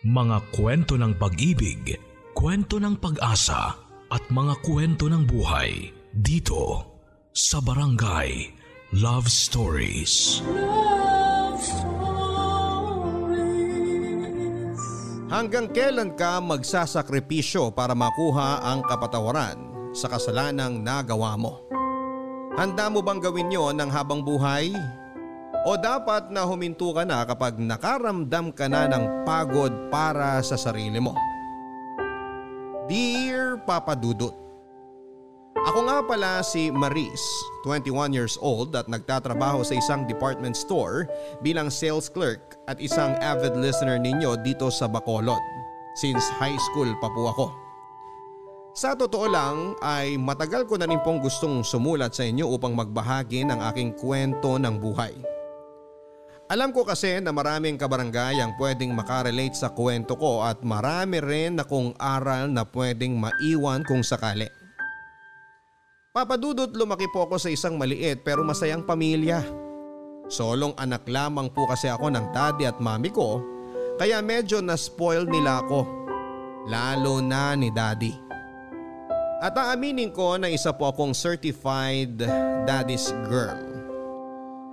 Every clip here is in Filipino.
Mga kwento ng pag-ibig, kwento ng pag-asa at mga kwento ng buhay dito sa Barangay Love Stories. Love Stories. Hanggang kailan ka magsasakripisyo para makuha ang kapatawaran sa kasalanang nagawa mo? Handa mo bang gawin yon ng habang buhay? O dapat na huminto ka na kapag nakaramdam ka na ng pagod para sa sarili mo? Dear Papa Dudut, Ako nga pala si Maris, 21 years old at nagtatrabaho sa isang department store bilang sales clerk at isang avid listener ninyo dito sa Bacolod since high school pa po ako. Sa totoo lang ay matagal ko na rin pong gustong sumulat sa inyo upang magbahagi ng aking kwento ng buhay. Alam ko kasi na maraming kabarangay ang pwedeng makarelate sa kwento ko at marami rin akong aral na pwedeng maiwan kung sakali. Papadudot lumaki po ako sa isang maliit pero masayang pamilya. Solong anak lamang po kasi ako ng daddy at mami ko kaya medyo na-spoil nila ako. Lalo na ni daddy. At aaminin ko na isa po akong certified daddy's girl.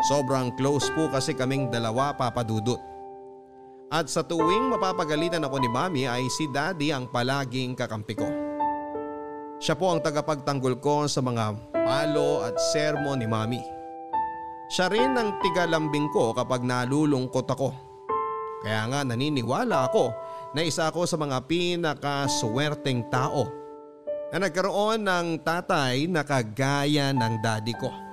Sobrang close po kasi kaming dalawa papadudot. At sa tuwing mapapagalitan ako ni mami ay si daddy ang palaging kakampi ko. Siya po ang tagapagtanggol ko sa mga palo at sermon ni mami. Siya rin ang tigalambing ko kapag nalulungkot ako. Kaya nga naniniwala ako na isa ako sa mga pinakaswerteng tao na nagkaroon ng tatay na kagaya ng daddy ko.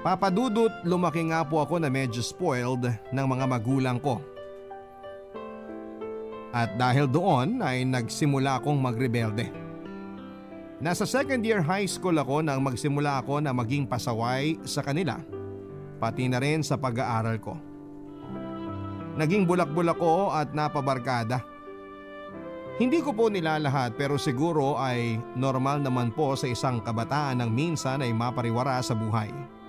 Papadudot lumaki nga po ako na medyo spoiled ng mga magulang ko. At dahil doon ay nagsimula akong magrebelde. Nasa second year high school ako nang magsimula ako na maging pasaway sa kanila, pati na rin sa pag-aaral ko. Naging bulak-bulak ko at napabarkada. Hindi ko po nilalahat pero siguro ay normal naman po sa isang kabataan ng minsan ay mapariwara sa buhay.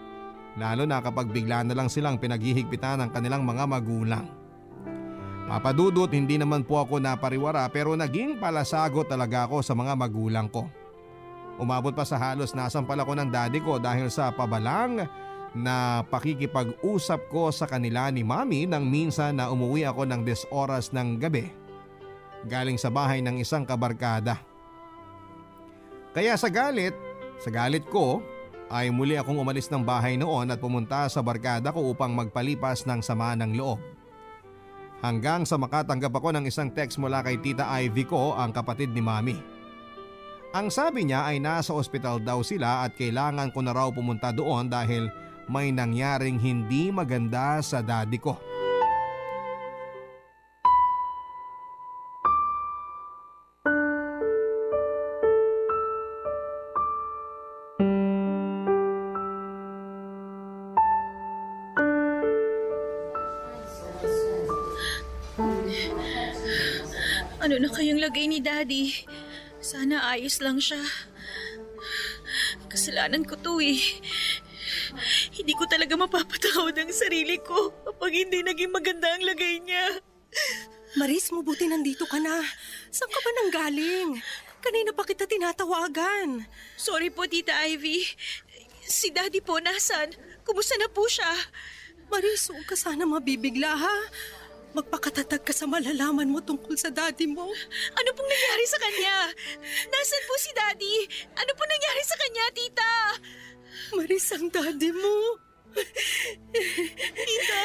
Lalo na kapag bigla na lang silang pinaghihigpitan ng kanilang mga magulang. Papadudot hindi naman po ako napariwara pero naging palasagot talaga ako sa mga magulang ko. Umabot pa sa halos nasampal ako ng daddy ko dahil sa pabalang na pakikipag-usap ko sa kanila ni mami nang minsan na umuwi ako ng 10 oras ng gabi galing sa bahay ng isang kabarkada. Kaya sa galit, sa galit ko ay muli akong umalis ng bahay noon at pumunta sa barkada ko upang magpalipas ng sama ng loob. Hanggang sa makatanggap ako ng isang text mula kay Tita Ivy ko ang kapatid ni Mami. Ang sabi niya ay nasa ospital daw sila at kailangan ko na raw pumunta doon dahil may nangyaring hindi maganda sa daddy ko. Ano na kayang lagay ni Daddy? Sana ayos lang siya. Kasalanan ko to eh. Hindi ko talaga mapapatawad ang sarili ko kapag hindi naging maganda ang lagay niya. Maris, mabuti nandito ka na. Saan ka ba nang galing? Kanina pa kita tinatawagan. Sorry po, Tita Ivy. Si Daddy po, nasan? Kumusta na po siya? Maris, huwag ka sana mabibigla ha. Magpakatatag ka sa malalaman mo tungkol sa daddy mo. Ano pong nangyari sa kanya? Nasaan po si Daddy? Ano pong nangyari sa kanya, Tita? Maris, ang daddy mo. Tita,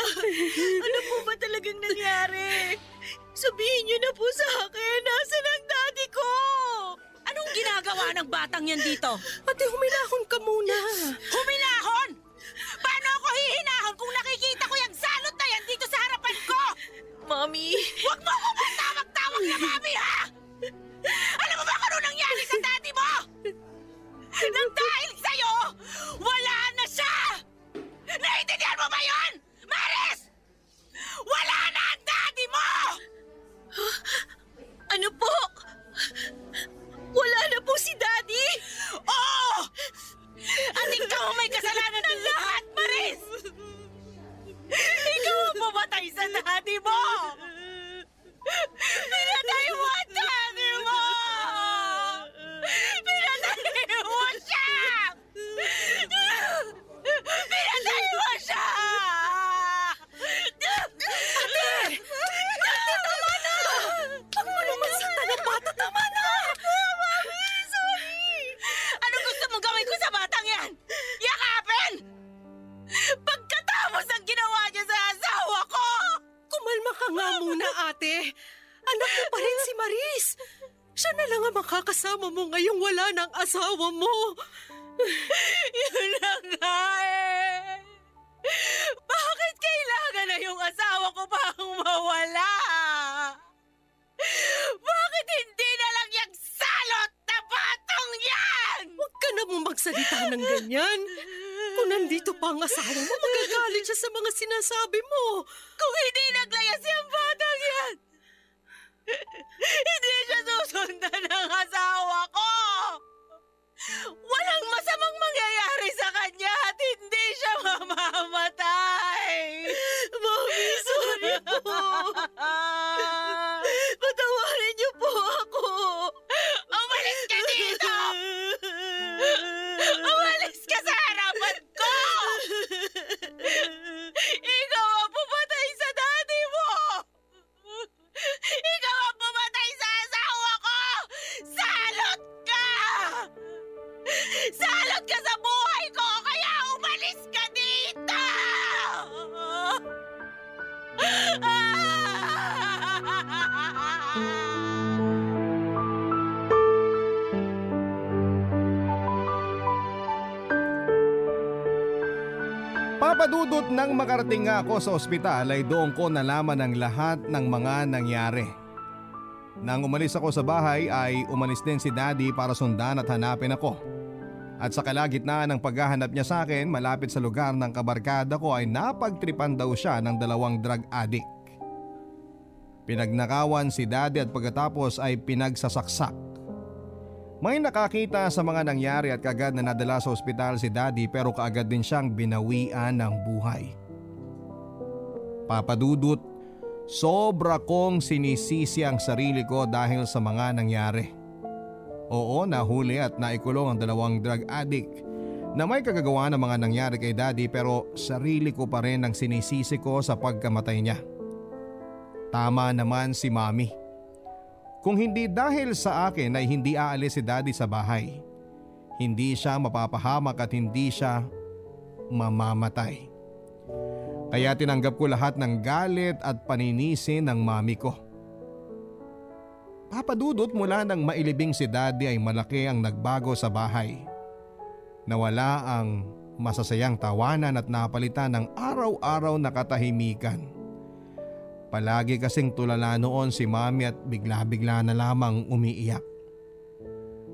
ano po ba talagang nangyari? Sabihin niyo na po sa akin, nasan ang Daddy ko? Anong ginagawa ng batang yan dito? Ate, huminahon ka muna. Huminahon! Paano ako hihinahon kung nakikita ko yung salot na yan dito sa harapan ko? Mami, Huwag mo ko magtawag-tawag na mami, ha? Alam mo ba kung ano nangyari sa daddy mo? Nang dahil sa'yo, wala na siya! Naiintindihan mo ba yun? Maris! Wala na ang daddy mo! ano po? Wala na po si Daddy? Oo! At ikaw may kasalanan ng lahat, Maris! Ikaw ang pumatay sa daddy mo! Pinatay mo ang daddy mo! Pinatay mo siya! Pinatay makakasama mo ngayong wala ng asawa mo. Yun na nga eh. Bakit kailangan na yung asawa ko pang mawala? Bakit hindi na lang yung salot na batong yan? Huwag ka na mo magsalita ng ganyan. Kung nandito pa ang asawa mo, magagalit siya sa mga sinasabi mo. Kung hindi naglayas yung batang yan, hindi siya susundan ng asawa ko. Walang masamang mangyayari sa kanya at hindi siya mamamatay. Salot ka sa buhay ko! Kaya umalis ka dito! Papadudot nang makarating nga ako sa ospital ay doon ko nalaman ang lahat ng mga nangyari. Nang umalis ako sa bahay ay umalis din si daddy para sundan at hanapin ako. At sa kalagitnaan ng paghahanap niya sa akin malapit sa lugar ng kabarkada ko ay napagtripan daw siya ng dalawang drug addict. Pinagnakawan si daddy at pagkatapos ay pinagsasaksak. May nakakita sa mga nangyari at kagad na nadala sa ospital si daddy pero kaagad din siyang binawian ng buhay. Papadudot, sobra kong sinisisi ang sarili ko dahil sa mga nangyari. Oo, nahuli at naikulong ang dalawang drug addict na may kagagawa ng mga nangyari kay daddy pero sarili ko pa rin ang sinisisi ko sa pagkamatay niya. Tama naman si mami. Kung hindi dahil sa akin ay hindi aalis si daddy sa bahay. Hindi siya mapapahamak at hindi siya mamamatay. Kaya tinanggap ko lahat ng galit at paninisi ng mami ko. Papadudot mula nang mailibing si daddy ay malaki ang nagbago sa bahay. Nawala ang masasayang tawanan at napalitan ng araw-araw na katahimikan. Palagi kasing tulala noon si mami at bigla-bigla na lamang umiiyak.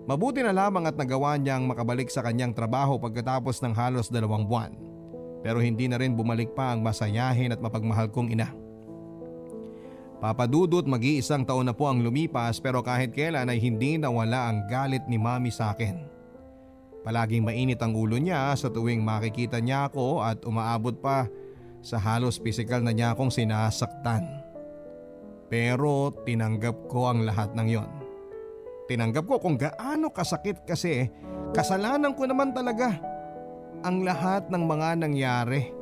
Mabuti na lamang at nagawa niyang makabalik sa kanyang trabaho pagkatapos ng halos dalawang buwan. Pero hindi na rin bumalik pa ang masayahin at mapagmahal kong ina. Papadudot mag-iisang taon na po ang lumipas pero kahit kailan ay hindi nawala ang galit ni mami sa akin. Palaging mainit ang ulo niya sa tuwing makikita niya ako at umaabot pa sa halos pisikal na niya akong sinasaktan. Pero tinanggap ko ang lahat ng yon. Tinanggap ko kung gaano kasakit kasi kasalanan ko naman talaga ang lahat ng mga nangyari.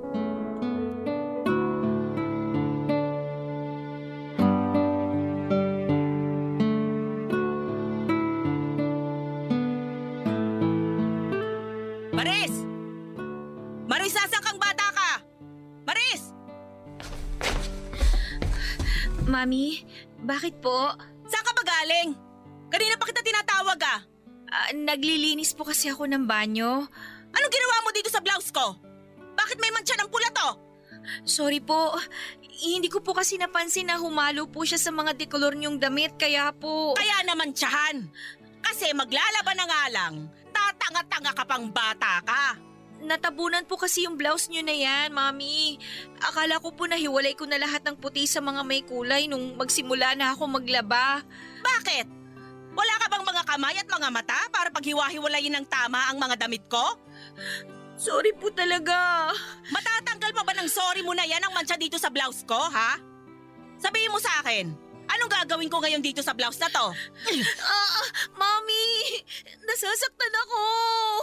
Mami, bakit po? Saan ka ba galing? Kanina pa kita tinatawag ah. Ah, naglilinis po kasi ako ng banyo. Anong ginawa mo dito sa blouse ko? Bakit may mantsa ng pula to? Sorry po. Hindi ko po kasi napansin na humalo po siya sa mga dekolor niyong damit kaya po... Kaya naman tiyahan. Kasi maglalaban na nga lang, tatanga-tanga ka pang bata ka. Natabunan po kasi yung blouse niyo na yan, Mami. Akala ko po nahiwalay ko na lahat ng puti sa mga may kulay nung magsimula na ako maglaba. Bakit? Wala ka bang mga kamay at mga mata para paghiwa-hiwalayin ng tama ang mga damit ko? Sorry po talaga. Matatanggal pa ba ng sorry mo na yan ang mantsa dito sa blouse ko, ha? Sabihin mo sa akin, anong gagawin ko ngayon dito sa blouse na to? Ah, Mami! Nasasaktan ako!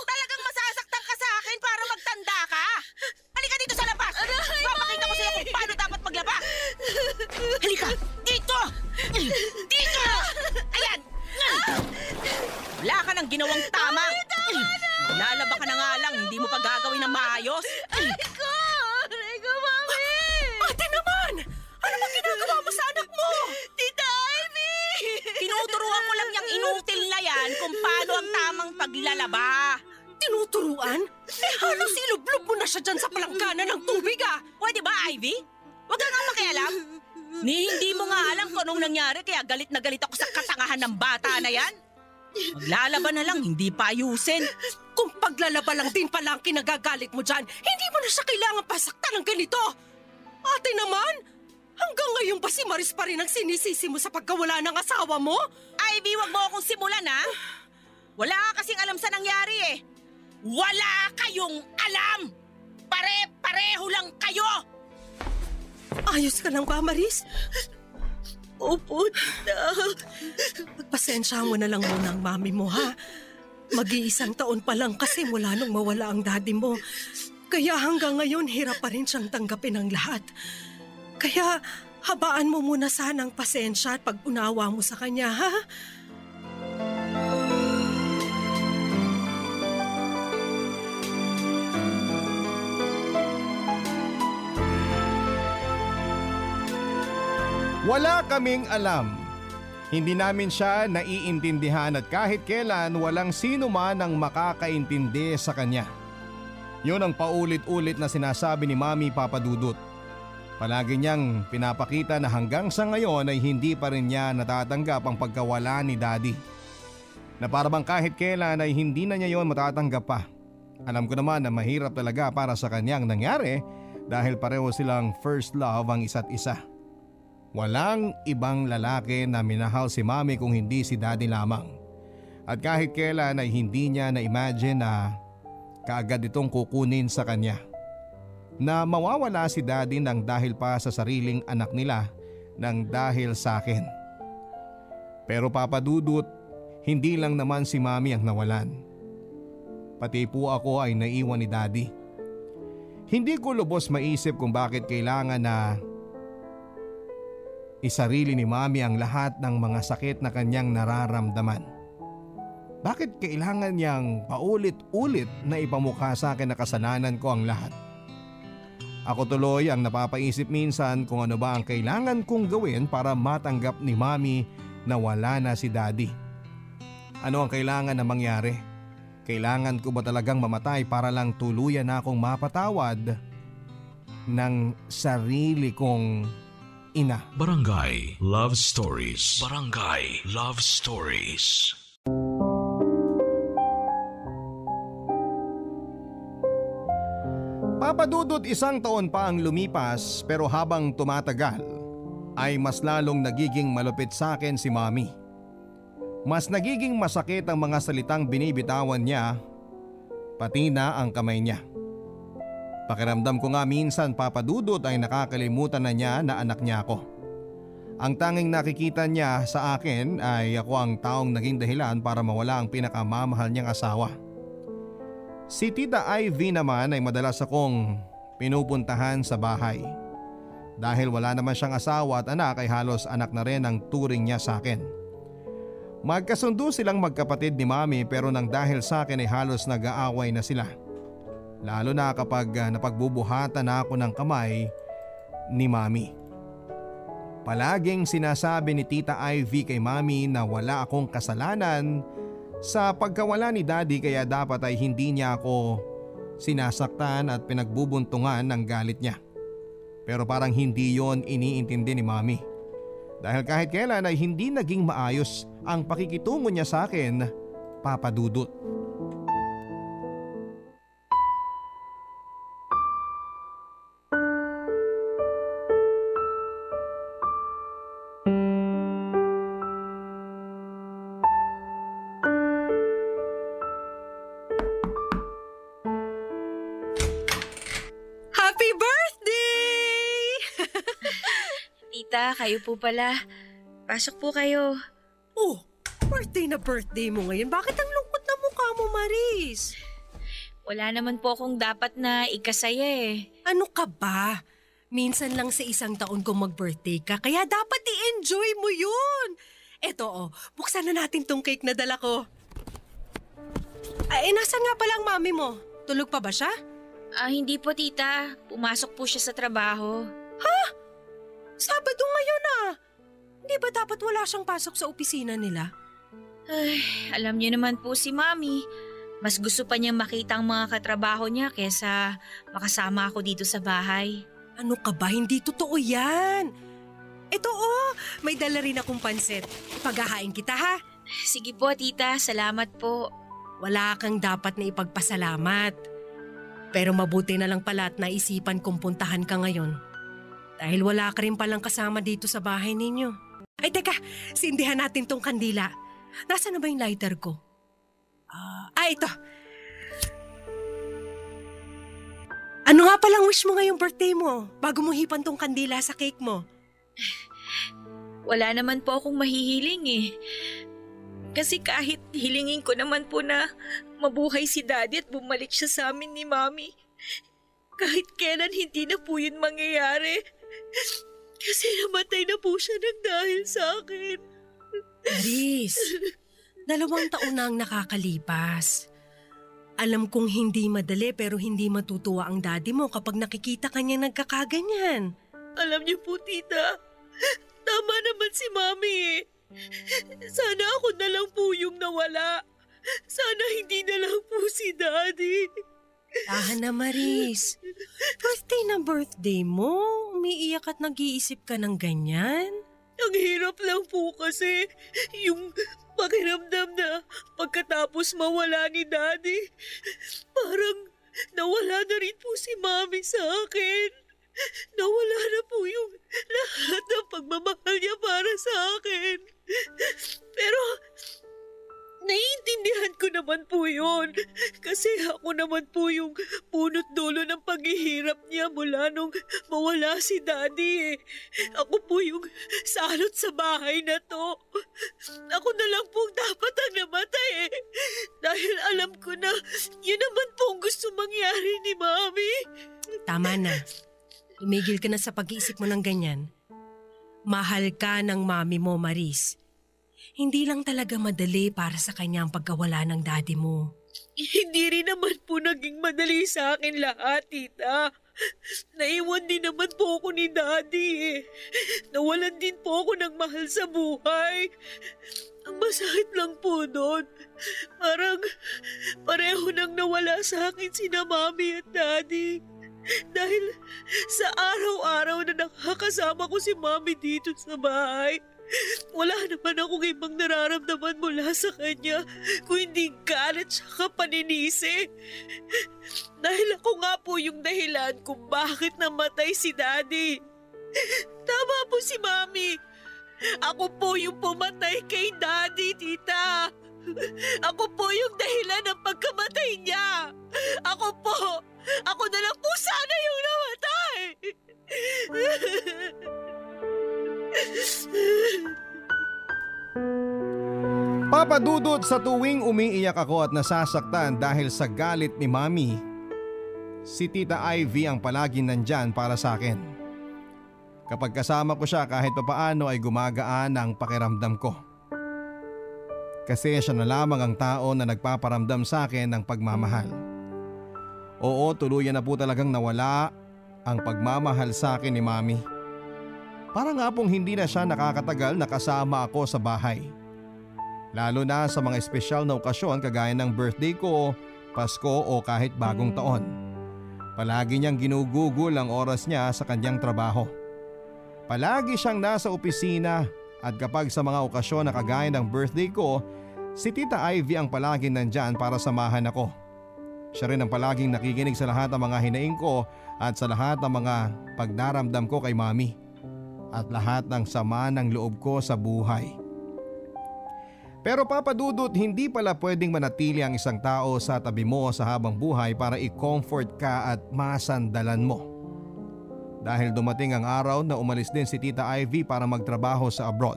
Talagang masasaktan akin para magtanda ka! Halika dito sa labas! Aray, Papakita ko sa'yo kung paano dapat maglaba! Halika! Dito! Dito! Ayan! Wala ka nang ginawang tama! Ay, tama na! Lalaba ka na nga lang, hindi mo pa gagawin na maayos! Ay, ko! Aray ko, mami! Ah, naman! Ano bang ginagawa mo mo? Tita Ivy! Tinuturuan ko lang niyang inutil na yan kung paano ang tamang paglalaba! Tinuturuan? Eh, halos ilublob mo na siya dyan sa palangkanan ng tubig ah! Pwede ba, Ivy? Huwag ka nga makialam. Ni hindi mo nga alam kung anong nangyari kaya galit na galit ako sa katangahan ng bata na yan. Maglalaba na lang, hindi pa ayusin. Kung paglalaba lang din pala ang kinagagalit mo dyan, hindi mo na siya kailangan pasaktan ng ganito! Ate naman, hanggang ngayon ba si Maris pa rin ang sinisisi mo sa pagkawala ng asawa mo? Ivy, wag mo akong simulan ha. Wala ka kasing alam sa nangyari eh. Wala kayong alam! Pare-pareho lang kayo! Ayos ka lang ba, Maris? Opo, tita. Pagpasensya mo na lang muna ang mami mo, ha? Mag-iisang taon pa lang kasi mula nung mawala ang daddy mo. Kaya hanggang ngayon, hirap pa rin siyang tanggapin ang lahat. Kaya, habaan mo muna sana ang pasensya at pag-unawa mo sa kanya, ha? Wala kaming alam. Hindi namin siya naiintindihan at kahit kailan walang sino man ang makakaintindi sa kanya. Yun ang paulit-ulit na sinasabi ni Mami Papadudut. Palagi niyang pinapakita na hanggang sa ngayon ay hindi pa rin niya natatanggap ang pagkawala ni Daddy. Na parang kahit kailan ay hindi na niya yon matatanggap pa. Alam ko naman na mahirap talaga para sa kanyang nangyari dahil pareho silang first love ang isa't isa. Walang ibang lalaki na minahal si mami kung hindi si daddy lamang. At kahit kailan ay hindi niya na-imagine na kaagad itong kukunin sa kanya. Na mawawala si daddy nang dahil pa sa sariling anak nila nang dahil sa akin. Pero papadudot, hindi lang naman si mami ang nawalan. Pati po ako ay naiwan ni daddy. Hindi ko lubos maisip kung bakit kailangan na Isarili ni mami ang lahat ng mga sakit na kanyang nararamdaman. Bakit kailangan niyang paulit-ulit na ipamukha sa akin na kasalanan ko ang lahat? Ako tuloy ang napapaisip minsan kung ano ba ang kailangan kong gawin para matanggap ni mami na wala na si daddy. Ano ang kailangan na mangyari? Kailangan ko ba talagang mamatay para lang tuluyan na akong mapatawad ng sarili kong ina. Barangay Love Stories. Barangay Love Stories. Papadudot isang taon pa ang lumipas pero habang tumatagal ay mas lalong nagiging malupit sa akin si mami. Mas nagiging masakit ang mga salitang binibitawan niya pati na ang kamay niya. Pakiramdam ko nga minsan papadudot ay nakakalimutan na niya na anak niya ako. Ang tanging nakikita niya sa akin ay ako ang taong naging dahilan para mawala ang pinakamamahal niyang asawa. Si Tita Ivy naman ay madalas akong pinupuntahan sa bahay. Dahil wala naman siyang asawa at anak ay halos anak na rin ang turing niya sa akin. Magkasundo silang magkapatid ni Mami pero nang dahil sa akin ay halos nag-aaway na sila. Lalo na kapag uh, napagbubuhatan na ako ng kamay ni Mami. Palaging sinasabi ni Tita Ivy kay Mami na wala akong kasalanan sa pagkawala ni Daddy kaya dapat ay hindi niya ako sinasaktan at pinagbubuntungan ng galit niya. Pero parang hindi yon iniintindi ni Mami. Dahil kahit kailan ay hindi naging maayos ang pakikitungo niya sa akin, Papa Dudut. Kayo po pala. Pasok po kayo. oh, birthday na birthday mo ngayon. Bakit ang lungkot na mukha mo, Maris? Wala naman po akong dapat na ikasaya eh. Ano ka ba? Minsan lang sa isang taon kung mag-birthday ka, kaya dapat i-enjoy mo yun. Eto oh, buksan na natin tong cake na dala ko. Ay, nasan nga pala ang mami mo? Tulog pa ba siya? Ah, hindi po tita. Pumasok po siya sa trabaho. Sabado ngayon ah. Di ba dapat wala siyang pasok sa opisina nila? Ay, alam niyo naman po si Mami. Mas gusto pa niyang makita ang mga katrabaho niya kesa makasama ako dito sa bahay. Ano ka ba? Hindi totoo yan. Ito oh, may dala rin akong pansit. Paghahain kita ha. Sige po, tita. Salamat po. Wala kang dapat na ipagpasalamat. Pero mabuti na lang pala at naisipan kong puntahan ka ngayon. Dahil wala ka rin palang kasama dito sa bahay ninyo. Ay teka, sindihan natin tong kandila. Nasaan na ba yung lighter ko? Ah, ah, ito. Ano nga palang wish mo ngayong birthday mo bago mo hipan tong kandila sa cake mo? Wala naman po akong mahihiling eh. Kasi kahit hilingin ko naman po na mabuhay si daddy at bumalik siya sa amin ni mami. Kahit kailan hindi na po yun mangyayari. Kasi namatay na po siya ng dahil sa akin. Aris, dalawang taon na ang nakakalipas. Alam kong hindi madali pero hindi matutuwa ang daddy mo kapag nakikita kanya nagkakaganyan. Alam niyo po, tita, tama naman si mami. Sana ako na lang po yung nawala. Sana hindi na lang po si daddy. Tahan na Maris. Birthday na birthday mo. Umiiyak at nag-iisip ka ng ganyan. Ang hirap lang po kasi yung pakiramdam na pagkatapos mawala ni daddy, parang nawala na rin po si mami sa akin. Nawala na po yung lahat ng pagmamahal niya para sa akin. Pero naiintindihan ko naman po yun. Kasi ako naman po yung punot dulo ng paghihirap niya mula nung mawala si daddy eh. Ako po yung salot sa bahay na to. Ako na lang pong dapat ang namatay eh. Dahil alam ko na yun naman po ang gusto mangyari ni mami. Tama na. Tumigil ka na sa pag-iisip mo ng ganyan. Mahal ka ng mami mo, Maris. Hindi lang talaga madali para sa kanya ang pagkawala ng daddy mo. Hindi rin naman po naging madali sa akin lahat, tita. Naiwan din naman po ako ni daddy eh. Nawalan din po ako ng mahal sa buhay. Ang masakit lang po doon. Parang pareho nang nawala sa akin sina mami at daddy. Dahil sa araw-araw na nakakasama ko si mami dito sa bahay, wala naman akong ibang nararamdaman mula sa kanya kung hindi galit siya paninisi. Dahil ako nga po yung dahilan kung bakit namatay si Daddy. Tama po si Mami. Ako po yung pumatay kay Daddy, tita. Ako po yung dahilan ng pagkamatay niya. Ako po. Ako na lang po sana yung namatay. Papadudot sa tuwing umiiyak ako at nasasaktan dahil sa galit ni Mami, si Tita Ivy ang palaging nandyan para sa akin. Kapag kasama ko siya kahit papaano ay gumagaan ang pakiramdam ko. Kasi siya na lamang ang tao na nagpaparamdam sa akin ng pagmamahal. Oo, tuluyan na po talagang nawala ang pagmamahal sa akin ni Mami. Para nga pong hindi na siya nakakatagal na kasama ako sa bahay. Lalo na sa mga espesyal na okasyon kagaya ng birthday ko, Pasko o kahit bagong taon. Palagi niyang ginugugol ang oras niya sa kanyang trabaho. Palagi siyang nasa opisina at kapag sa mga okasyon na kagaya ng birthday ko, si Tita Ivy ang palaging nandyan para samahan ako. Siya rin ang palaging nakikinig sa lahat ng mga hinaing ko at sa lahat ng mga pagdaramdam ko kay Mami. At lahat ng sama ng loob ko sa buhay. Pero papadudot hindi pala pwedeng manatili ang isang tao sa tabi mo sa habang buhay para i-comfort ka at masandalan mo. Dahil dumating ang araw na umalis din si Tita Ivy para magtrabaho sa abroad.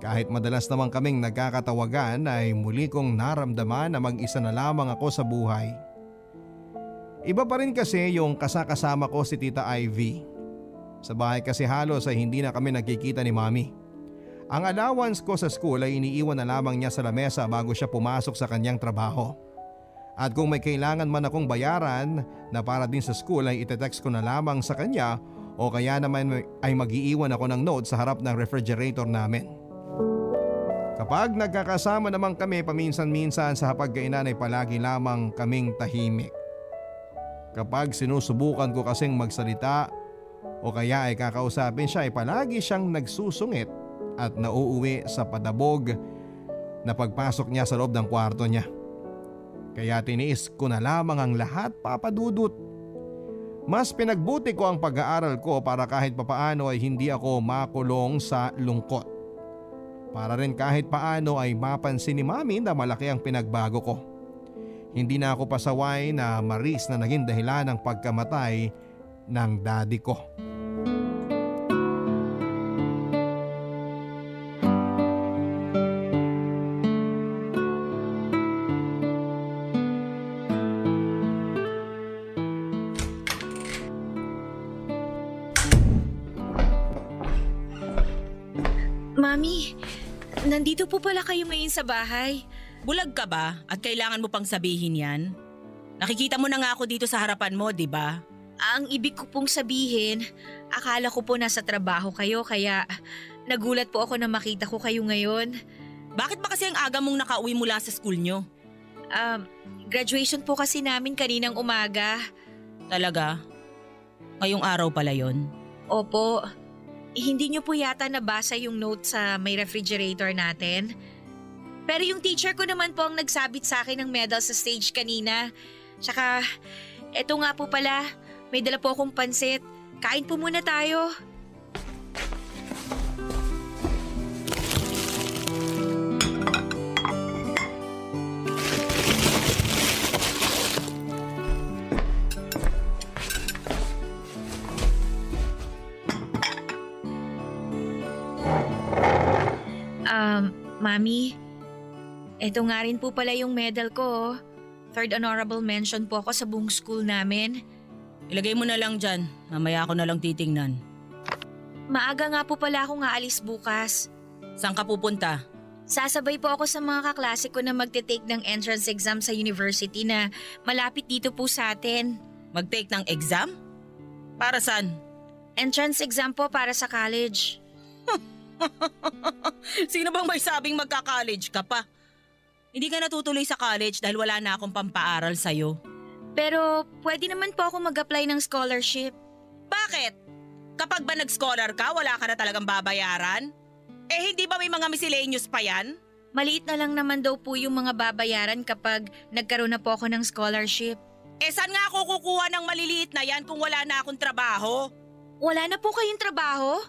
Kahit madalas naman kaming nagkakatawagan ay muli kong naramdaman na mag-isa na lamang ako sa buhay. Iba pa rin kasi yung kasakasama ko si Tita Ivy. Sa bahay kasi halos ay hindi na kami nagkikita ni Mami. Ang allowance ko sa school ay iniiwan na lamang niya sa lamesa bago siya pumasok sa kanyang trabaho. At kung may kailangan man akong bayaran na para din sa school ay itetext ko na lamang sa kanya o kaya naman ay mag-iiwan ako ng note sa harap ng refrigerator namin. Kapag nagkakasama naman kami paminsan-minsan sa hapagkainan ay palagi lamang kaming tahimik. Kapag sinusubukan ko kasing magsalita o kaya ay kakausapin siya ay palagi siyang nagsusungit at nauuwi sa padabog na pagpasok niya sa loob ng kwarto niya. Kaya tiniis ko na lamang ang lahat papadudot. Mas pinagbuti ko ang pag-aaral ko para kahit papaano ay hindi ako makulong sa lungkot. Para rin kahit paano ay mapansin ni mami na malaki ang pinagbago ko. Hindi na ako pasaway na maris na naging dahilan ng pagkamatay ng daddy ko. Sa bahay. Bulag ka ba at kailangan mo pang sabihin yan? Nakikita mo na nga ako dito sa harapan mo, di ba? Ang ibig ko pong sabihin, akala ko po nasa trabaho kayo kaya nagulat po ako na makita ko kayo ngayon. Bakit ba kasi ang aga mong nakauwi mula sa school nyo? Um, graduation po kasi namin kaninang umaga. Talaga? Ngayong araw pala yon. Opo, hindi niyo po yata nabasa yung note sa may refrigerator natin. Pero yung teacher ko naman po ang nagsabit sa akin ng medal sa stage kanina. Tsaka, eto nga po pala, may dala po akong pansit. Kain po muna tayo. Um, Mami, eto nga rin po pala yung medal ko. oh. Third honorable mention po ako sa buong school namin. Ilagay mo na lang dyan. Mamaya ako na lang titingnan. Maaga nga po pala akong aalis bukas. Saan ka pupunta? Sasabay po ako sa mga kaklase ko na magte-take ng entrance exam sa university na malapit dito po sa atin. Mag-take ng exam? Para saan? Entrance exam po para sa college. Sino bang may sabing magka-college ka pa? Hindi ka natutuloy sa college dahil wala na akong pampaaral sa'yo. Pero pwede naman po ako mag-apply ng scholarship. Bakit? Kapag ba nag-scholar ka, wala ka na talagang babayaran? Eh hindi ba may mga miscellaneous pa yan? Maliit na lang naman daw po yung mga babayaran kapag nagkaroon na po ako ng scholarship. Eh saan nga ako kukuha ng maliliit na yan kung wala na akong trabaho? Wala na po kayong trabaho?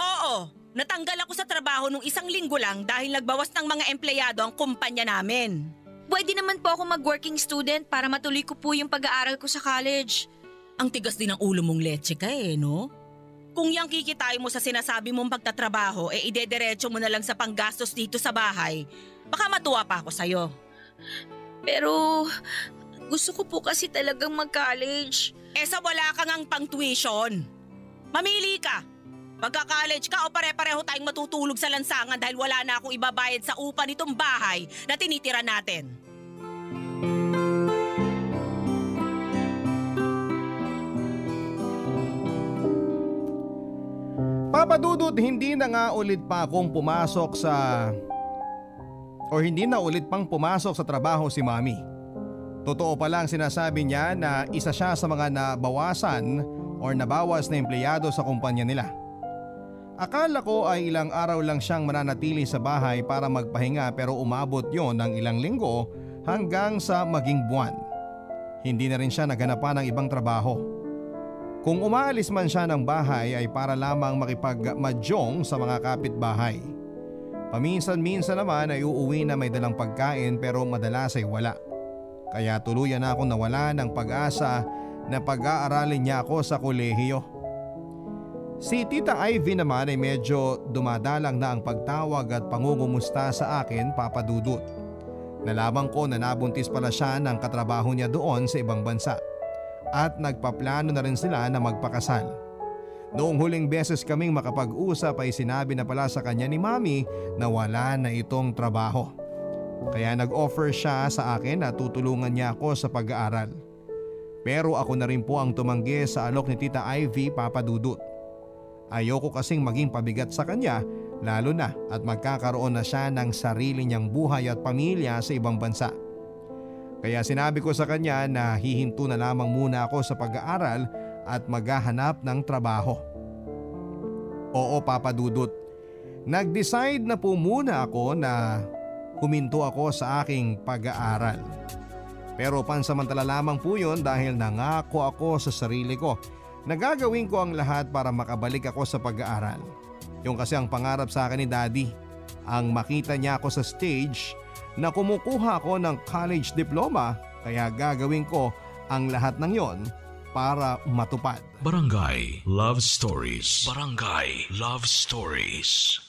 Oo, natanggal ako sa trabaho nung isang linggo lang dahil nagbawas ng mga empleyado ang kumpanya namin. Pwede naman po ako mag-working student para matuloy ko po yung pag-aaral ko sa college. Ang tigas din ng ulo mong leche ka eh, no? Kung yang kikitain mo sa sinasabi mong pagtatrabaho, eh idederecho mo na lang sa panggastos dito sa bahay, baka matuwa pa ako sa'yo. Pero gusto ko po kasi talagang mag-college. Eh sa wala kang ang pang-tuition. Mamili ka. Magka-college ka o pare-pareho tayong matutulog sa lansangan dahil wala na akong ibabayad sa upa nitong bahay na tinitira natin. Papadudot hindi na nga ulit pa akong pumasok sa o hindi na ulit pang pumasok sa trabaho si mami. Totoo pa lang sinasabi niya na isa siya sa mga nabawasan or nabawas na empleyado sa kumpanya nila. Akala ko ay ilang araw lang siyang mananatili sa bahay para magpahinga pero umabot yon ng ilang linggo hanggang sa maging buwan. Hindi na rin siya naganapan ng ibang trabaho. Kung umaalis man siya ng bahay ay para lamang makipagmadyong sa mga kapitbahay. Paminsan-minsan naman ay uuwi na may dalang pagkain pero madalas ay wala. Kaya tuluyan na akong nawala ng pag-asa na pag-aaralin niya ako sa kolehiyo. Si Tita Ivy naman ay medyo dumadalang na ang pagtawag at pangungumusta sa akin papadudot. Nalaman ko na nabuntis pala siya ng katrabaho niya doon sa ibang bansa at nagpaplano na rin sila na magpakasal. Noong huling beses kaming makapag-usap ay sinabi na pala sa kanya ni Mami na wala na itong trabaho. Kaya nag-offer siya sa akin na tutulungan niya ako sa pag-aaral. Pero ako na rin po ang tumanggi sa alok ni Tita Ivy papadudot. Ayoko kasing maging pabigat sa kanya Lalo na at magkakaroon na siya ng sarili niyang buhay at pamilya sa ibang bansa. Kaya sinabi ko sa kanya na hihinto na lamang muna ako sa pag-aaral at maghahanap ng trabaho. Oo Papa Dudut, nag-decide na po muna ako na huminto ako sa aking pag-aaral. Pero pansamantala lamang po yun dahil nangako ako sa sarili ko na gagawin ko ang lahat para makabalik ako sa pag-aaral. Yung kasi ang pangarap sa akin ni Daddy, ang makita niya ako sa stage na kumukuha ako ng college diploma kaya gagawin ko ang lahat ng yon para matupad. Barangay Love Stories. Barangay Love Stories.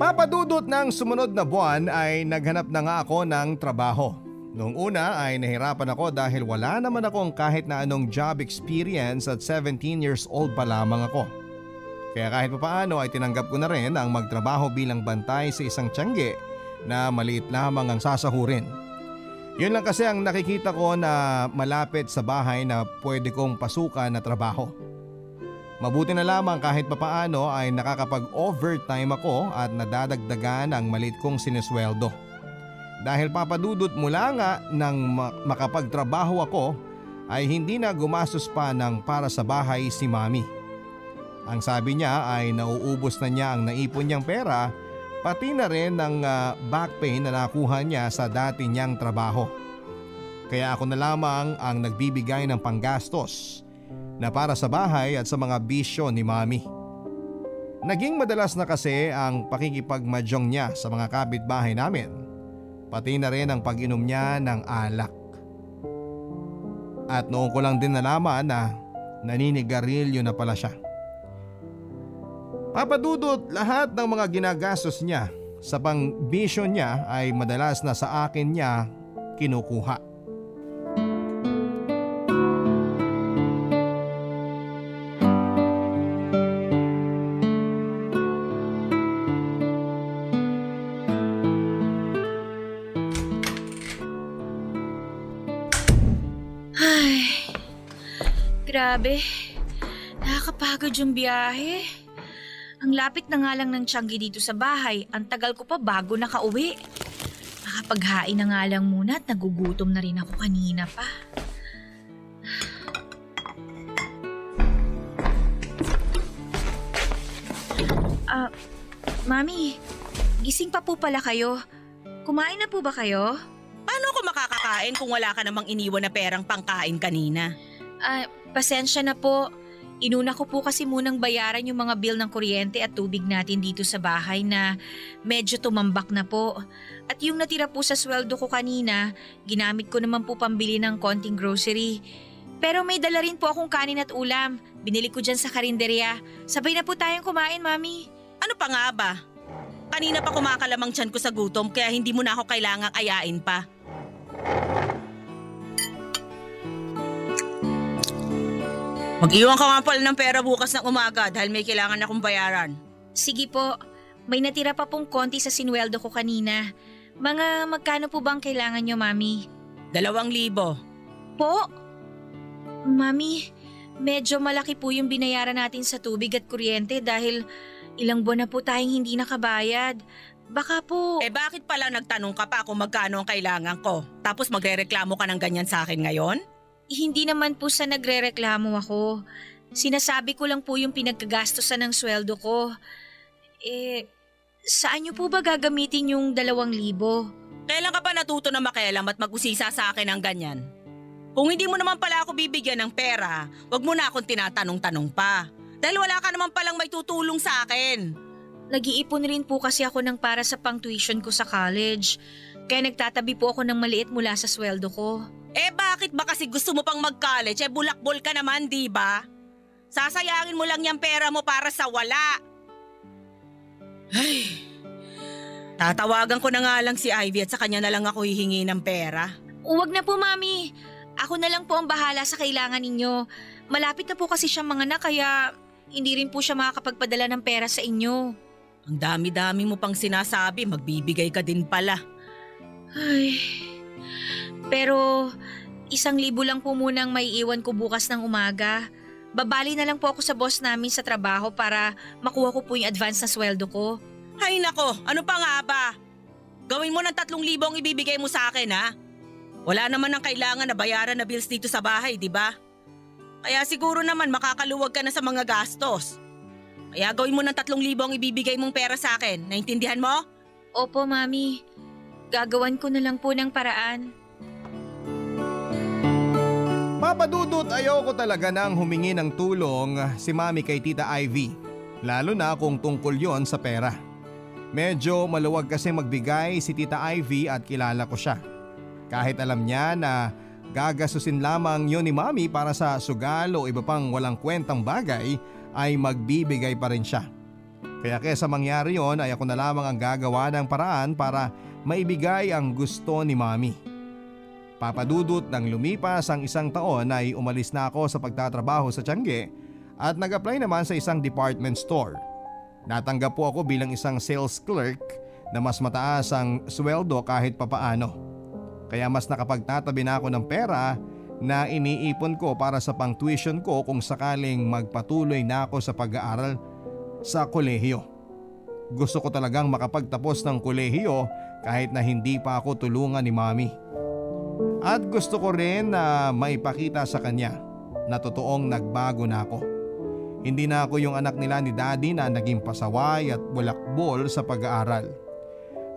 Papadudot ng sumunod na buwan ay naghanap na nga ako ng trabaho. Noong una ay nahirapan ako dahil wala naman akong kahit na anong job experience at 17 years old pa lamang ako. Kaya kahit papaano ay tinanggap ko na rin ang magtrabaho bilang bantay sa isang tiyangge na maliit lamang ang sasahurin. Yun lang kasi ang nakikita ko na malapit sa bahay na pwede kong pasukan na trabaho. Mabuti na lamang kahit papaano ay nakakapag-overtime ako at nadadagdagan ang maliit kong sinesweldo. Dahil papadudot mula nga nang makapagtrabaho ako ay hindi na gumastos pa ng para sa bahay si mami. Ang sabi niya ay nauubos na niya ang naipon niyang pera pati na rin ng uh, back pay na nakuha niya sa dati niyang trabaho. Kaya ako na lamang ang nagbibigay ng panggastos na para sa bahay at sa mga bisyo ni mami. Naging madalas na kasi ang pakikipagmadyong niya sa mga kapitbahay namin pati na rin ang pag-inom niya ng alak. At noon ko lang din nalaman na naninigarilyo na pala siya. Papadudot lahat ng mga ginagastos niya sa pangbisyo niya ay madalas na sa akin niya kinukuha. Nakakapagod yung biyahe. Ang lapit na nga lang ng tiyanggi dito sa bahay. Ang tagal ko pa bago nakauwi. Nakapaghain na nga lang muna at nagugutom na rin ako kanina pa. Ah, uh, Mami, gising pa po pala kayo. Kumain na po ba kayo? Paano ako makakakain kung wala ka namang iniwan na perang pangkain kanina? Ah, uh, Pasensya na po. Inuna ko po kasi munang bayaran yung mga bill ng kuryente at tubig natin dito sa bahay na medyo tumambak na po. At yung natira po sa sweldo ko kanina, ginamit ko naman po pambili ng konting grocery. Pero may dala rin po akong kanin at ulam. Binili ko dyan sa karinderya. Sabay na po tayong kumain, Mami. Ano pa nga ba? Kanina pa kumakalamang tiyan ko sa gutom kaya hindi mo na ako kailangang ayain pa. Mag-iwan ka nga pala ng pera bukas ng umaga dahil may kailangan akong bayaran. Sige po, may natira pa pong konti sa sinweldo ko kanina. Mga magkano po bang kailangan nyo, Mami? Dalawang libo. Po? Mami, medyo malaki po yung binayaran natin sa tubig at kuryente dahil ilang buwan na po tayong hindi nakabayad. Baka po… Eh bakit pala nagtanong ka pa kung magkano ang kailangan ko? Tapos magre-reklamo ka ng ganyan sa akin ngayon? Hindi naman po sa nagrereklamo ako. Sinasabi ko lang po yung pinagkagastosan ng sweldo ko. Eh, saan niyo po ba gagamitin yung dalawang libo? Kailan ka pa natuto na makialam at mag-usisa sa akin ng ganyan? Kung hindi mo naman pala ako bibigyan ng pera, wag mo na akong tinatanong-tanong pa. Dahil wala ka naman palang may tutulong sa akin. Nag-iipon rin po kasi ako ng para sa pang-tuition ko sa college. Kaya nagtatabi po ako ng maliit mula sa sweldo ko. Eh bakit ba kasi gusto mo pang mag-college? Eh bulakbol ka naman, di ba? Sasayangin mo lang yung pera mo para sa wala. Ay, tatawagan ko na nga lang si Ivy at sa kanya na lang ako hihingi ng pera. Huwag na po, Mami. Ako na lang po ang bahala sa kailangan ninyo. Malapit na po kasi siyang mga anak kaya hindi rin po siya makakapagpadala ng pera sa inyo. Ang dami-dami mo pang sinasabi, magbibigay ka din pala. Ay, pero isang libo lang po munang may iwan ko bukas ng umaga. babali na lang po ako sa boss namin sa trabaho para makuha ko po yung advance na sweldo ko. Ay nako, ano pa nga ba? Gawin mo ng tatlong libo ang ibibigay mo sa akin ha? Wala naman ang kailangan na bayaran na bills dito sa bahay, di ba? Kaya siguro naman makakaluwag ka na sa mga gastos. Kaya gawin mo ng tatlong libo ang ibibigay mong pera sa akin. Naintindihan mo? Opo, Mami. Gagawan ko na lang po ng paraan. Papadudot ayoko talaga nang humingi ng tulong si mami kay Tita Ivy. Lalo na kung tungkol yon sa pera. Medyo maluwag kasi magbigay si Tita Ivy at kilala ko siya. Kahit alam niya na gagasusin lamang yon ni mami para sa sugal o iba pang walang kwentang bagay ay magbibigay pa rin siya. Kaya kesa mangyari yon ay ako na lamang ang gagawa ng paraan para maibigay ang gusto ni mami. Papadudot nang lumipas ang isang taon ay umalis na ako sa pagtatrabaho sa Tiangge at nag-apply naman sa isang department store. Natanggap po ako bilang isang sales clerk na mas mataas ang sweldo kahit papaano. Kaya mas nakapagtatabi na ako ng pera na iniipon ko para sa pang tuition ko kung sakaling magpatuloy na ako sa pag-aaral sa kolehiyo. Gusto ko talagang makapagtapos ng kolehiyo kahit na hindi pa ako tulungan ni mami. At gusto ko rin na maipakita sa kanya na totoong nagbago na ako. Hindi na ako yung anak nila ni daddy na naging pasaway at bulakbol sa pag-aaral.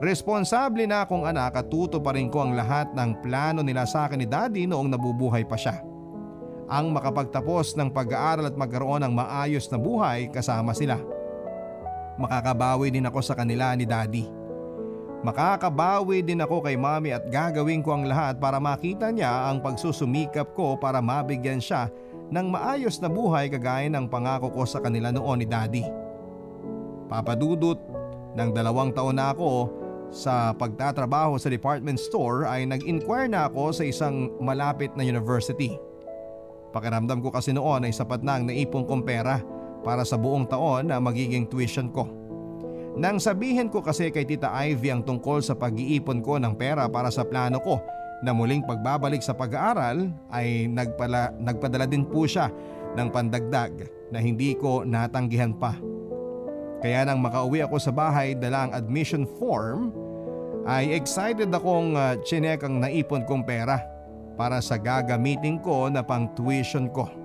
Responsable na akong anak at tuto pa rin ko ang lahat ng plano nila sa akin ni daddy noong nabubuhay pa siya. Ang makapagtapos ng pag-aaral at magkaroon ng maayos na buhay kasama sila. Makakabawi din ako sa kanila ni daddy. Makakabawi din ako kay mami at gagawin ko ang lahat para makita niya ang pagsusumikap ko para mabigyan siya ng maayos na buhay kagaya ng pangako ko sa kanila noon ni daddy. Papadudot ng dalawang taon na ako sa pagtatrabaho sa department store ay nag-inquire na ako sa isang malapit na university. Pakiramdam ko kasi noon ay sapat na ang naipong kong pera para sa buong taon na magiging tuition ko. Nang sabihin ko kasi kay Tita Ivy ang tungkol sa pag-iipon ko ng pera para sa plano ko na muling pagbabalik sa pag-aaral ay nagpala, nagpadala din po siya ng pandagdag na hindi ko natanggihan pa. Kaya nang makauwi ako sa bahay dala ang admission form ay excited akong uh, chinek ang naipon kong pera para sa gagamitin ko na pang tuition ko.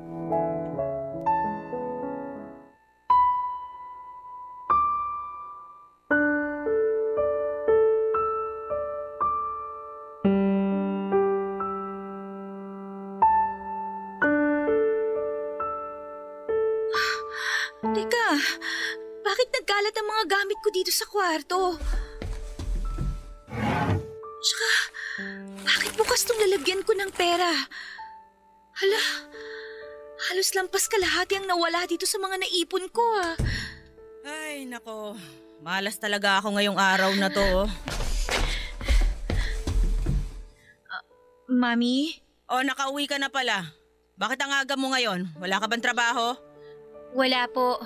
Kwarto? Tsaka, bakit bukas tong lalagyan ko ng pera? Hala, halos lampas kalahati ang nawala dito sa mga naipon ko ah. Ay nako, malas talaga ako ngayong araw na to. oh. Mami, O nakauwi ka na pala. Bakit ang aga mo ngayon? Wala ka bang trabaho? wala po.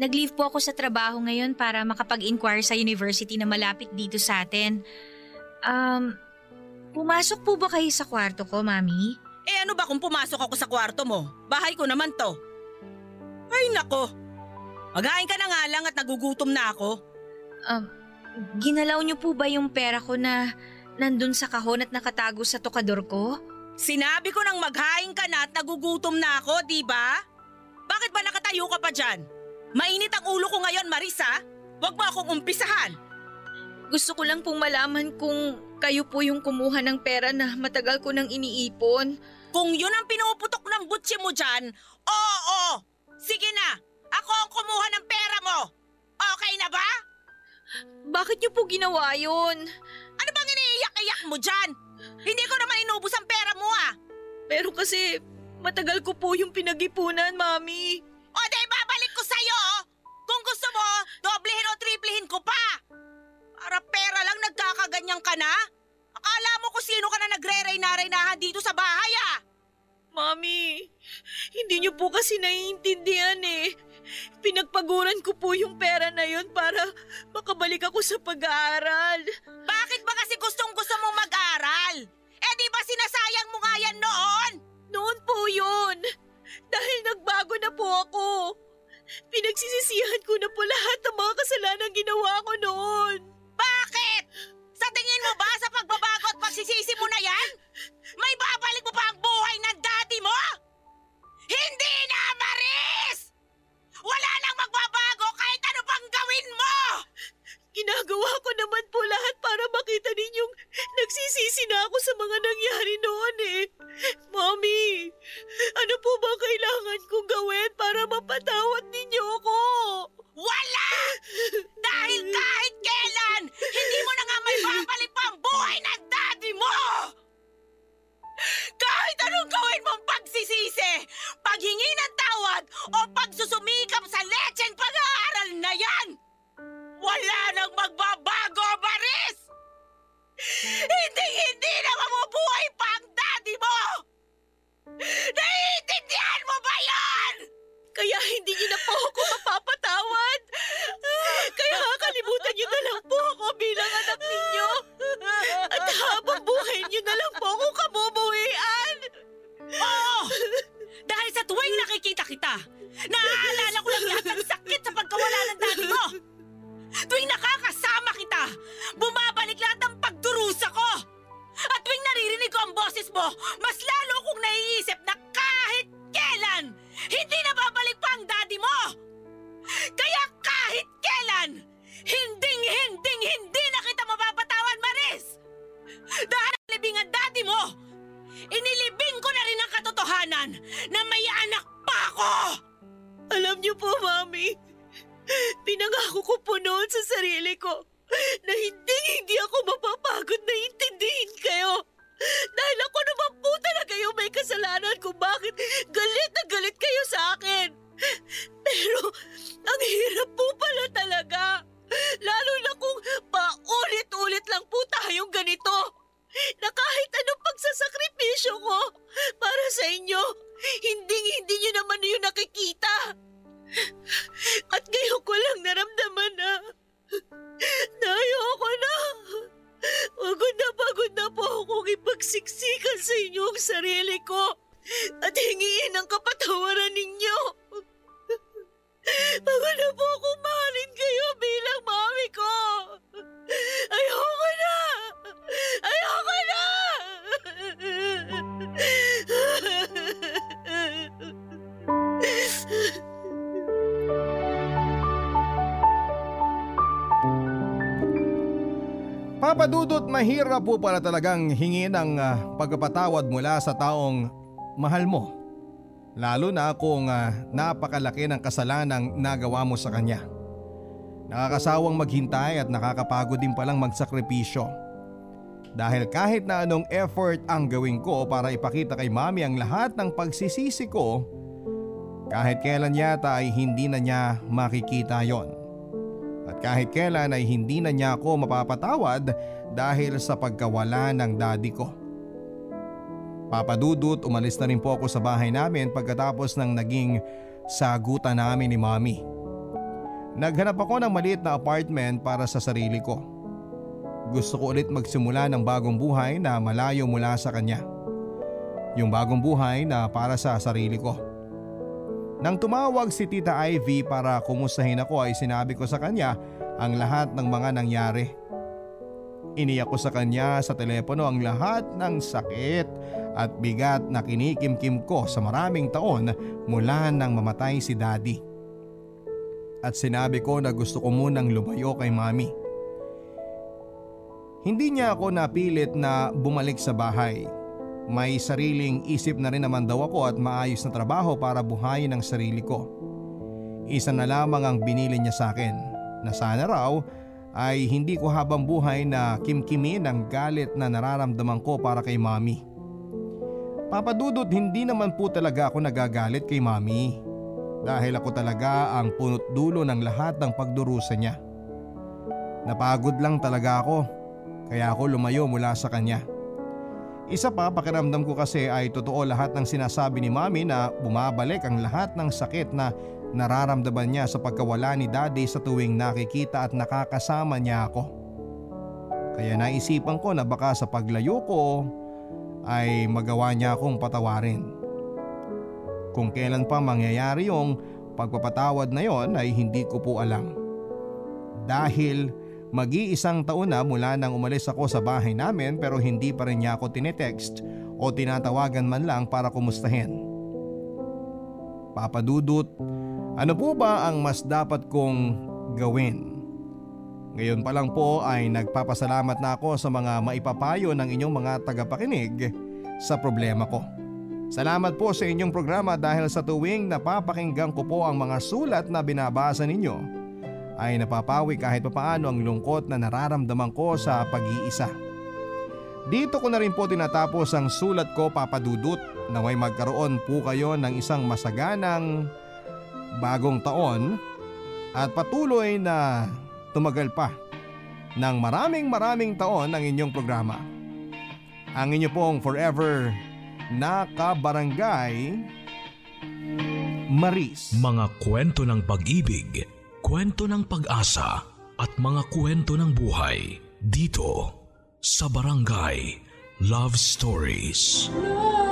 Nag-leave po ako sa trabaho ngayon para makapag-inquire sa university na malapit dito sa atin. Um, pumasok po ba kayo sa kwarto ko, Mami? Eh ano ba kung pumasok ako sa kwarto mo? Bahay ko naman to. Ay nako, maghain ka na nga lang at nagugutom na ako. Um, ginalaw niyo po ba yung pera ko na nandun sa kahon at nakatago sa tokador ko? Sinabi ko nang maghain ka na at nagugutom na ako, di ba? Bakit ba nakatayo ka pa dyan? Mainit ang ulo ko ngayon, Marisa. Huwag mo akong umpisahan. Gusto ko lang pong malaman kung kayo po yung kumuha ng pera na matagal ko nang iniipon. Kung yun ang pinuputok ng butsi mo dyan, oo, oo. Sige na, ako ang kumuha ng pera mo. Okay na ba? Bakit niyo po ginawa yun? Ano bang iniiyak-iyak mo dyan? Hindi ko naman inubos ang pera mo ah. Pero kasi matagal ko po yung pinag-ipunan, Mami. O di babalik ko sa'yo oh. Kung gusto mo, doblehin o triplehin ko pa. Para pera lang nagkakaganyan ka na? Akala mo kung sino ka na nagre-reyna-reynahan dito sa bahay ah. Mami, hindi niyo po kasi naiintindihan eh. Pinagpaguran ko po yung pera na yun para makabalik ako sa pag-aaral. Bakit ba kasi gustong gusto mong mag-aral? Na po lahat ng mga kasalanan ginawa ko noon. Bakit? Sa tingin mo ba sa pagbabago at pagsisisi mo na yan? May babalik Ginagawa ko naman po lahat para makita ninyong nagsisisi na ako sa mga nangyari noon eh. Mommy, ano po ba kailangan kong gawin para mapatawad ninyo ako? Wala! Dahil kahit kailan, hindi mo na nga may babalik pa ang buhay ng daddy mo! Kahit anong gawin mong pagsisisi, paghingi ng tawad o pagsusumikap sa lecheng pag-aaral na yan, wala nang magbabago, Maris! Hindi, hindi na mamubuhay pa ang daddy mo! Naiintindihan mo ba yan? Kaya hindi niyo na po ako mapapatawad. Kaya kalimutan niyo na lang po ako bilang anak ninyo. At habang buhay niyo na lang po ako kabubuhian. Oo! Dahil sa tuwing nakikita kita, naaalala ko Papadudot mahirap po pala talagang hingi ng ah, pagpapatawad mula sa taong mahal mo. Lalo na kung ah, napakalaki ng kasalanang nagawa mo sa kanya. Nakakasawang maghintay at nakakapagod din palang magsakripisyo. Dahil kahit na anong effort ang gawin ko para ipakita kay mami ang lahat ng pagsisisi ko, kahit kailan yata ay hindi na niya makikita yon. Kahit kailan ay hindi na niya ako mapapatawad dahil sa pagkawala ng daddy ko. Papadudot umalis na rin po ako sa bahay namin pagkatapos ng naging sagutan namin ni mami. Naghanap ako ng maliit na apartment para sa sarili ko. Gusto ko ulit magsimula ng bagong buhay na malayo mula sa kanya. Yung bagong buhay na para sa sarili ko. Nang tumawag si Tita Ivy para kumustahin ako ay sinabi ko sa kanya ang lahat ng mga nangyari. Iniyak ko sa kanya sa telepono ang lahat ng sakit at bigat na kinikimkim ko sa maraming taon mula nang mamatay si Daddy. At sinabi ko na gusto ko munang lumayo kay Mami. Hindi niya ako napilit na bumalik sa bahay. May sariling isip na rin naman daw ako at maayos na trabaho para buhayin ang sarili ko. Isa na lamang ang binili niya sa akin na sana raw ay hindi ko habang buhay na kimkimin ang galit na nararamdaman ko para kay mami. Papadudot hindi naman po talaga ako nagagalit kay mami dahil ako talaga ang punot dulo ng lahat ng pagdurusa niya. Napagod lang talaga ako kaya ako lumayo mula sa kanya. Isa pa pakiramdam ko kasi ay totoo lahat ng sinasabi ni mami na bumabalik ang lahat ng sakit na nararamdaman niya sa pagkawala ni daddy sa tuwing nakikita at nakakasama niya ako. Kaya naisipan ko na baka sa paglayo ko ay magawa niya akong patawarin. Kung kailan pa mangyayari yung pagpapatawad na yon ay hindi ko po alam. Dahil mag-iisang taon na mula nang umalis ako sa bahay namin pero hindi pa rin niya ako tinetext o tinatawagan man lang para kumustahin. Papadudot, ano po ba ang mas dapat kong gawin? Ngayon pa lang po ay nagpapasalamat na ako sa mga maipapayo ng inyong mga tagapakinig sa problema ko. Salamat po sa inyong programa dahil sa tuwing napapakinggan ko po ang mga sulat na binabasa ninyo ay napapawi kahit papaano ang lungkot na nararamdaman ko sa pag-iisa. Dito ko na rin po tinatapos ang sulat ko papadudot na may magkaroon po kayo ng isang masaganang bagong taon at patuloy na tumagal pa ng maraming maraming taon ang inyong programa. Ang inyo pong forever na kabarangay Maris. Mga kwento ng pag-ibig, kwento ng pag-asa at mga kwento ng buhay dito sa Barangay Love Stories. Love